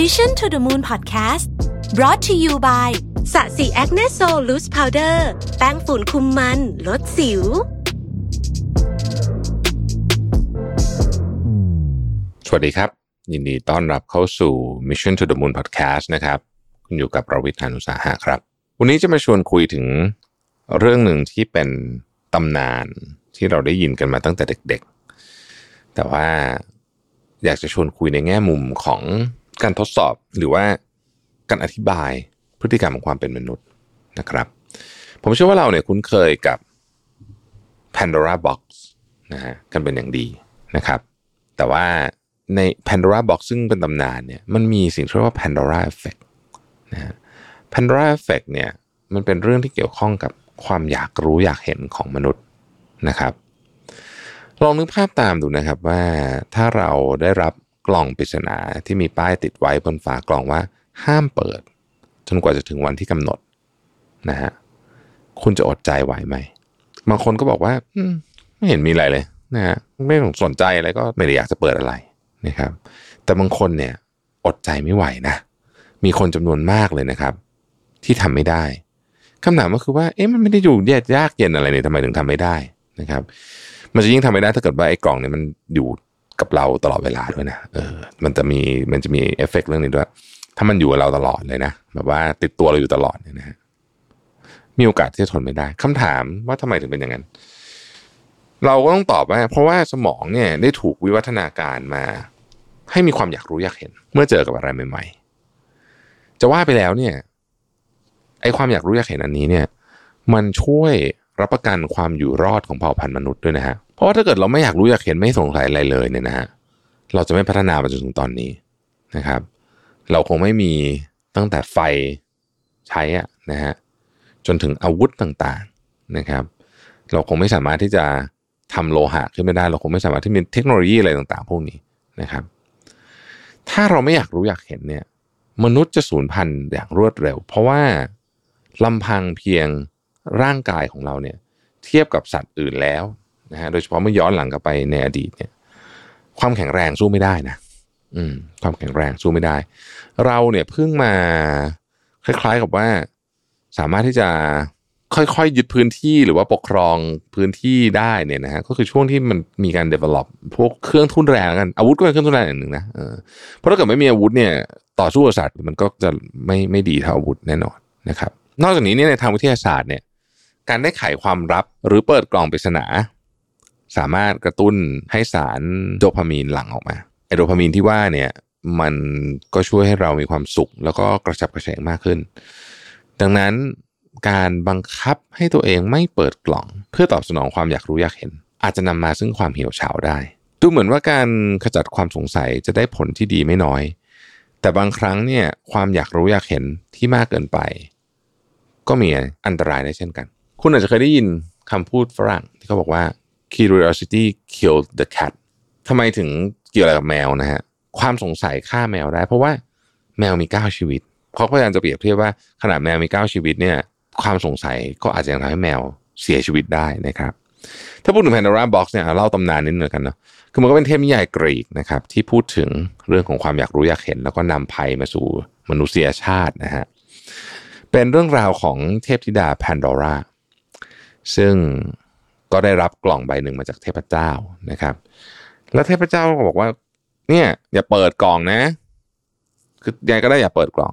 Mission to the Moon Podcast brought to you by ศศิ Acne Sol Loose Powder แป้งฝุ่นคุมมัน ลดสิว สวัสดีครับ ยินดีต้อนรับเข้าสู่ Mission to the Moon Podcast นะครับ คุณอยู่กับรวิศ หาญอุตสาหะครับ วันนี้จะมาชวนคุยถึงเรื่องหนึ่งที่เป็นตำนานที่เราได้ยินกันมาตั้งแต่เด็กๆ แต่ว่าอยากจะชวนคุยในแง่มุมของ การทดสอบหรือว่าการอธิบายพฤติกรรมของความเป็นมนุษย์นะครับ ผมเชื่อว่าเราเนี่ยคุ้นเคยกับ Pandora Box นะฮะกันเป็นอย่างดีนะครับ แต่ว่าใน Pandora Box ซึ่งเป็นตำนานเนี่ยมันมีสิ่งที่เรียกว่า Pandora Effect นะฮะ Pandora Effect เนี่ยมันเป็นเรื่องที่เกี่ยวข้องกับความอยากรู้อยากเห็นของมนุษย์นะครับ ลองนึกภาพตามดูนะครับว่าถ้าเราได้รับ กล่องปริศนาที่มีป้ายติดไว้บนฝากล่องว่า ห้ามเปิด จนกว่าจะถึงวันที่กำหนดนะฮะคุณจะอดใจไหวไหมบางคนก็บอกว่าอไม่เห็นมีอะไรเลยนะฮะไม่ต้องสนใจอะไรก็ไม่ได้อยากจะเปิดอะไรนะครับ แต่บางคนเนี่ยอดใจไม่ไหวนะ มีคนจำนวนมากเลยนะครับ ที่ทำไม่ได้คำถามก็คือว่าเอ๊ะมันไม่ได้อยู่ยากเย็นอะไรเนี่ยทำไมถึงทำไม่ได้นะครับ มันจะยิ่งทำไม่ได้ถ้าเกิดว่าไอ้กล่องเนี่ยมันอยู่ กับเราตลอดเวลาด้วยนะเออมันจะมีมันจะมีเอฟเฟกต์เรื่องนี้ด้วย ถ้ามันอยู่กับเราตลอดเลยนะแบบว่าติดตัวเราอยู่ตลอดเนี่ยนะฮะมีโอกาสที่จะทนไม่ได้คำถามว่าทำไมถึงเป็นอย่างนั้น เราก็ต้องตอบว่า เพราะว่าสมองเนี่ยได้ถูกวิวัฒนาการมา ให้มีความอยากรู้อยากเห็น เมื่อเจอกับอะไรใหม่ๆ จะว่าไปแล้วเนี่ยไอความอยากรู้อยากเห็นอันนี้เนี่ย มันช่วยรับประกันความอยู่รอดของเผ่าพันธุ์มนุษย์ด้วยนะฮะ เพราะว่าถ้าเกิดเราไม่อยากรู้อยากเห็นไม่สงสัยอะไรเลยเนี่ยนะฮะเราจะไม่พัฒนามาจนถึงตอนนี้นะครับ เราคงไม่มีตั้งแต่ไฟใช้อะนะฮะจนถึงอาวุธต่างๆนะครับ เราคงไม่สามารถที่จะทำโลหะขึ้นไม่ได้ เราคงไม่สามารถที่มีเทคโนโลยีอะไรต่างๆ พวกนี้นะครับ ถ้าเราไม่อยากรู้อยากเห็นเนี่ยมนุษย์จะสูญพันธุ์อย่างรวดเร็ว เพราะว่าลำพังเพียงร่างกายของเราเนี่ยเทียบกับสัตว์อื่นแล้ว นะฮะโดยเฉพาะเมื่อย้อนหลังกลับไปในอดีตเนี่ย ความแข็งแรงสู้ไม่ได้นะอืม ความแข็งแรงสู้ไม่ได้ เราเนี่ยเพิ่งมาคล้ายๆกับว่า สามารถที่จะค่อยๆยึดพื้นที่หรือว่าปกครองพื้นที่ได้เนี่ยนะฮะก็คือช่วงที่มันมีการ develop พวกเครื่องทุ่นแรงกันอาวุธก็เป็นเครื่องทุ่นแรงอย่างหนึ่งนะเออเพราะถ้าเกิดไม่มีอาวุธเนี่ย ต่อสู้กับสัตว์มันก็จะไม่ไม่ดีเท่าอาวุธแน่นอนนะครับ นอกจากนี้เนี่ยในทางวิทยาศาสตร์เนี่ย การได้ไขความลับหรือเปิดกล่องปริศนา สามารถกระตุ้นให้สารโดพามีนหลั่งออกมาไอโดพามีนที่ว่าเนี่ยมันก็ช่วยให้เรามีความสุข แล้วก็กระฉับกระเฉงมากขึ้น ดังนั้นการบังคับให้ตัวเองไม่เปิดกล่อง เพื่อตอบสนองความอยากรู้อยากเห็น อาจจะนำมาซึ่งความเหี่ยวเฉาได้ ดูเหมือนว่าการขจัดความสงสัยจะได้ผลที่ดีไม่น้อย แต่บางครั้งเนี่ยความอยากรู้อยากเห็นที่มากเกินไป ก็มีอันตรายได้เช่นกัน คุณอาจจะเคยได้ยินคำพูดฝรั่งที่เขาบอกว่า curiosity killed the cat ทำไมถึงเกี่ยวอะไรกับแมวนะฮะ ความสงสัยฆ่าแมวได้ เพราะว่าแมวมีเก้าชีวิตเขาพยายามจะเปรียบเทียบว่าขนาดแมวมีเก้าชีวิตเนี่ยความสงสัยก็อาจจะยังทำให้แมวเสียชีวิตได้นะครับ ถ้าพูดถึง Pandora Box เนี่ยเล่าตำนานนิดหนึ่งกันเนาะคือมันก็เป็นเทพนิยายกรีกนะครับที่พูดถึงเรื่องของความอยากรู้อยากเห็น แล้วก็นำภัยมาสู่มนุษยชาตินะฮะเป็นเรื่องราวของเทพธิดาแพนดอร่าซึ่ง ก็ได้รับกล่องใบหนึ่งมาจากเทพเจ้านะครับ แล้วเทพเจ้าก็บอกว่า เนี่ยอย่าเปิดกล่องนะ คือยังก็ได้อย่าเปิดกล่อง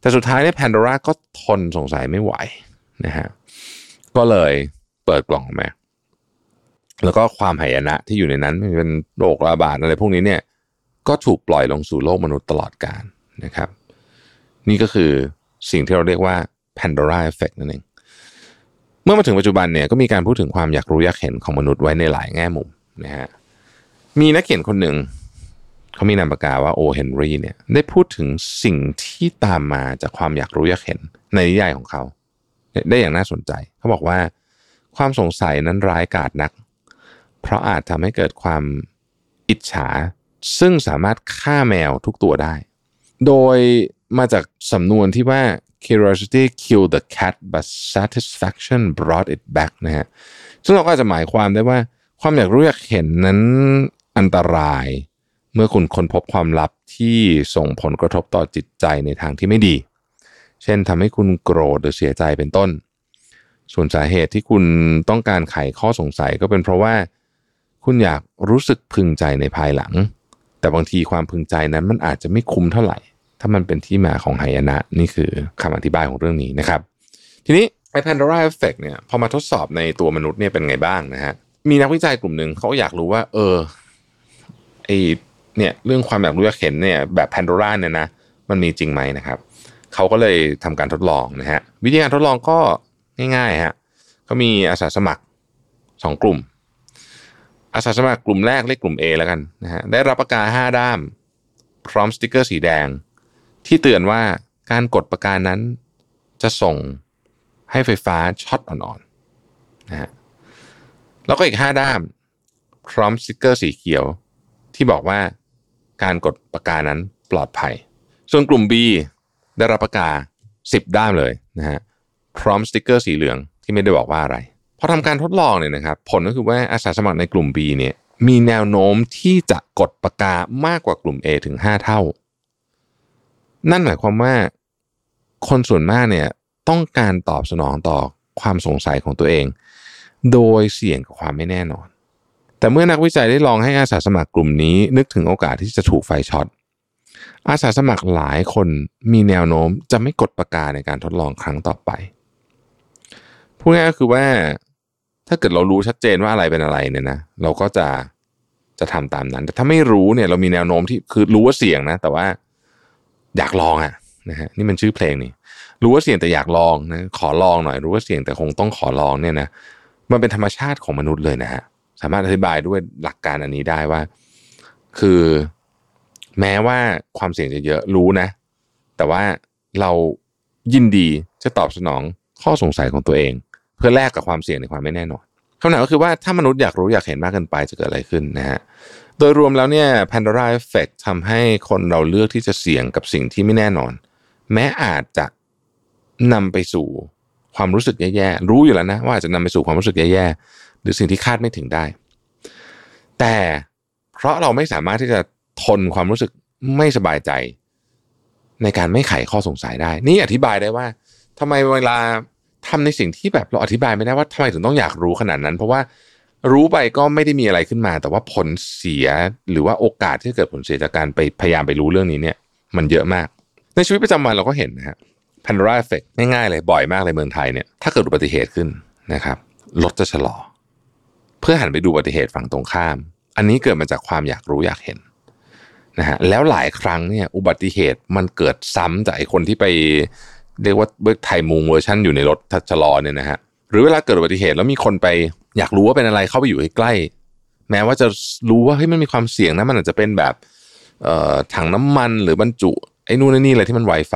แต่สุดท้ายเนี่ยแพนดอร่าก็ทนสงสัยไม่ไหวนะฮะก็เลยเปิดกล่องมา แล้วก็ความหายนะที่อยู่ในนั้นมันเป็นโรคระบาดอะไรพวกนี้เนี่ย ก็ถูกปล่อยลงสู่โลกมนุษย์ตลอดกาลนะครับ นี่ก็คือสิ่งที่เราเรียกว่า Pandora Effect นั่นเอง เมื่อมาถึงปัจจุบันเนี่ยก็มีการพูดถึงความอยากรู้อยากเห็นของมนุษย์ไว้ในหลายแง่มุมนะฮะมีนักเขียนคนหนึ่งเขามีนามปากกาว่าโอเฮนรี่เนี่ยได้พูดถึงสิ่งที่ตามมาจากความอยากรู้อยากเห็นในนิยายของเขา ได้อย่างน่าสนใจ เขาบอกว่า ความสงสัยนั้นร้ายกาจนัก เพราะอาจทำให้เกิดความอิจฉา ซึ่งสามารถฆ่าแมวทุกตัวได้ โดยมาจากสำนวนที่ว่า curiosity killed the cat but satisfaction brought it back นะฮะซึ่งเราก็อาจจะหมายความได้ว่า ความอยากรู้อยากเห็นนั้นอันตราย เมื่อคุณค้นพบความลับที่ส่งผลกระทบต่อจิตใจในทางที่ไม่ดี เช่นทำให้คุณโกรธหรือเสียใจเป็นต้น ส่วนสาเหตุที่คุณต้องการไขข้อสงสัยก็เป็นเพราะว่าคุณอยากรู้สึกพึงใจในภายหลัง แต่บางทีความพึงใจนั้นมันอาจจะไม่คุ้มเท่าไหร่ ถ้ามันเป็นที่มาของหายนะนี่คือคำอธิบายของเรื่องนี้นะครับ ทีนี้ไอ้ Pandora Effect เนี่ยพอมาทดสอบในตัวมนุษย์เนี่ยเป็นไงบ้างนะฮะมีนักวิจัยกลุ่มหนึ่งเขาอยากรู้ว่า เออไอเนี่ยเรื่องความอยากรู้อยากเห็นเนี่ยแบบแพนโดราเนี่ยนะมันมีจริงไหมนะครับเขาก็เลยทำการทดลองนะฮะวิธีการทดลองก็ง่ายๆฮะเขามีอาสาสมัครสองกลุ่ม อาสาสมัครกลุ่มแรกเรียกกลุ่ม A แล้วกันนะฮะได้รับปากกาห้าด้าม พร้อมสติกเกอร์สีแดง ที่เตือนว่าการกดปากกานั้นจะส่งให้ไฟฟ้าช็อตอ่อนๆนะฮะแล้วก็อีกห้าด้าม พร้อมสติกเกอร์สีเขียว ที่บอกว่าการกดปากกานั้นปลอดภัย ส่วนกลุ่ม B ได้รับปากกา 10 ด้ามเลยนะฮะพร้อมสติกเกอร์สีเหลืองที่ไม่ได้บอกว่าอะไรพอทำการทดลองเนี่ยนะครับ ผลก็คือว่าอาสาสมัครในกลุ่ม B เนี่ยมีแนวโน้มที่จะกดปากกามากกว่ากลุ่ม A ถึง 5 เท่า นั่นหมายความว่าคนส่วนมากเนี่ยต้องการตอบสนองต่อความสงสัยของตัวเอง โดยเสี่ยงกับความไม่แน่นอน แต่เมื่อนักวิจัยได้ลองให้อาสาสมัครกลุ่มนี้ นึกถึงโอกาสที่จะถูกไฟช็อตอาสาสมัครหลายคนมีแนวโน้มจะไม่กดประกาศในการทดลองครั้งต่อไปพูดง่ายก็คือว่าถ้าเกิดเรารู้ชัดเจนว่าอะไรเป็นอะไรเนี่ยนะเราก็จะจะทำตามนั้น แต่ถ้าไม่รู้เนี่ยเรามีแนวโน้มที่คือรู้ว่าเสี่ยงนะ แต่ว่า อยากลองอะ่ะนะฮะนี่มันชื่อเพลงนี่รู้ว่าเสี่ยงแต่อยากลองนะขอลองหน่อย รู้ว่าเสี่ยงแต่คงต้องขอลองเนี่ยนะมันเป็นธรรมชาติของมนุษย์เลยนะฮะสามารถอธิบายด้วยหลักการอันนี้ได้ว่า คือแม้ว่าความเสี่ยงจะเยอะรู้นะ แต่ว่าเรายินดีจะตอบสนองข้อสงสัยของตัวเอง เพื่อแลกกับความเสี่ยงในความไม่แน่นอนคำถามก็คือว่าถ้ามนุษย์อยากรู้อยากเห็นมากเกินไปจะเกิดอะไรขึ้นนะฮะ โดยรวมแล้วเนี่ย Pandora Effect ทำให้คนเราเลือกที่จะเสี่ยงกับสิ่งที่ไม่แน่นอน แม้อาจจะนำไปสู่ความรู้สึกแย่ๆ รู้อยู่แล้วนะว่าอาจจะนำไปสู่ความรู้สึกแย่ๆ หรือสิ่งที่คาดไม่ถึงได้ แต่เพราะเราไม่สามารถที่จะทนความรู้สึกไม่สบายใจ ในการไม่ไขข้อสงสัยได้ นี่อธิบายได้ว่าทำไมเวลาทำในสิ่งที่แบบเราอธิบายไม่ได้ว่าทำไมถึงต้องอยากรู้ขนาดนั้น เพราะว่า รู้ไปก็ไม่ได้มีอะไรขึ้นมา แต่ว่าผลเสียหรือว่าโอกาสที่เกิดผลเสียจากการไปพยายามไปรู้เรื่องนี้เนี่ย มันเยอะมาก ในชีวิตประจำวันเราก็เห็นนะฮะพันราเอฟเฟกง่ายๆเลยบ่อยมากเลยเมืองไทยเนี่ยถ้าเกิดอุบัติเหตุขึ้นนะครับรถจะชะลอ เพื่อหันไปดูอุบัติเหตุฝั่งตรงข้าม อันนี้เกิดมาจากความอยากรู้อยากเห็นนะฮะแล้วหลายครั้งเนี่ยอุบัติเหตุมันเกิดซ้ำจากไอ้คนที่ไป เรียกว่าเบิร์กไทยมุงเวอร์ชันอยู่ในรถที่ชะลอเนี่ยนะฮะ หรือเวลาเกิดอุบัติเหตุแล้วมีคนไป อยากรู้ว่าเป็นอะไรเข้าไปอยู่ใกล้แม้ว่าจะรู้ว่าเฮ้ยมันมีความเสี่ยงนะมันอาจจะเป็นแบบถังน้ำมันหรือบรรจุไอ้นู่นนี่อะไรที่มันไวไฟ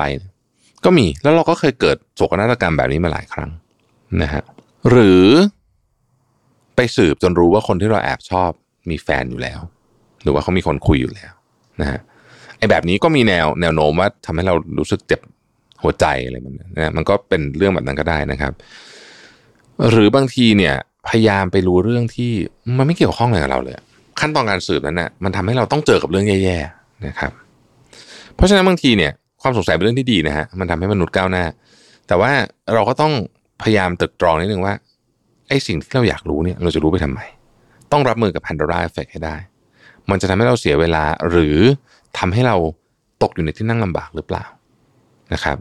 ก็มีแล้วเราก็เคยเกิดโศกนาฏกรรมแบบนี้มาหลายครั้งนะฮะหรือไปสืบจนรู้ว่าคนที่เราแอบชอบมีแฟนอยู่แล้ว หรือว่าเขามีคนคุยอยู่แล้วนะฮะไอ้แบบนี้ก็มีแนวแนวโน้มว่าทำให้เรารู้สึกเจ็บหัวใจอะไรมันนะมันก็เป็นเรื่องแบบนั้นก็ได้นะครับ หรือบางทีเนี่ยพยายามไปรู้เรื่องที่มันไม่เกี่ยวข้องอะไรกับเราเลย ขั้นตอนการสืบนั้นนะ่ะมันทำให้เราต้องเจอกับเรื่องแย่ๆนะครับ เพราะฉะนั้นบางทีเนี่ยความสงสัยเป็นเรื่องที่ดีนะฮะมันทำให้มนุษย์ก้าวหน้า แต่ว่าเราก็ต้องพยายามตึกตรองนิดนึงว่าไอ้สิ่งที่เราอยากรู้เนี่ยเราจะรู้ไปทำไม ต้องรับมือกับ Pandora Effect ให้ได้ มันจะทำให้เราเสียเวลาหรือทำให้เราตกอยู่ในที่นั่งลำบากหรือเปล่านะครับ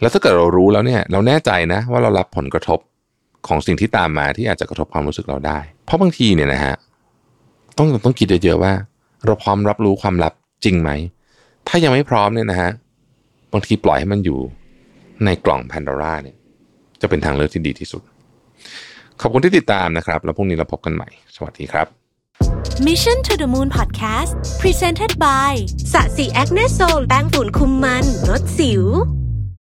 แล้วถ้าเกิดเรารู้แล้วเนี่ยเราแน่ใจนะว่าเรารับผลกระทบ ของสิ่งที่ตามมาที่อาจจะกระทบความรู้สึกเราได้ เพราะบางทีเนี่ยนะฮะต้องต้องคิดเยอะๆว่า เราพร้อมรับรู้ความลับจริงไหม ถ้ายังไม่พร้อมเนี่ยนะฮะบางทีปล่อยให้มันอยู่ในกล่อง Pandora เนี่ย จะเป็นทางเลือกที่ดีที่สุด ขอบคุณที่ติดตามนะครับ แล้วพรุ่งนี้เราพบกันใหม่ สวัสดีครับ Mission to the Moon Podcast Presented by สะสีแอคเนโซลแป้งฝุ่นคุมมันลดสิว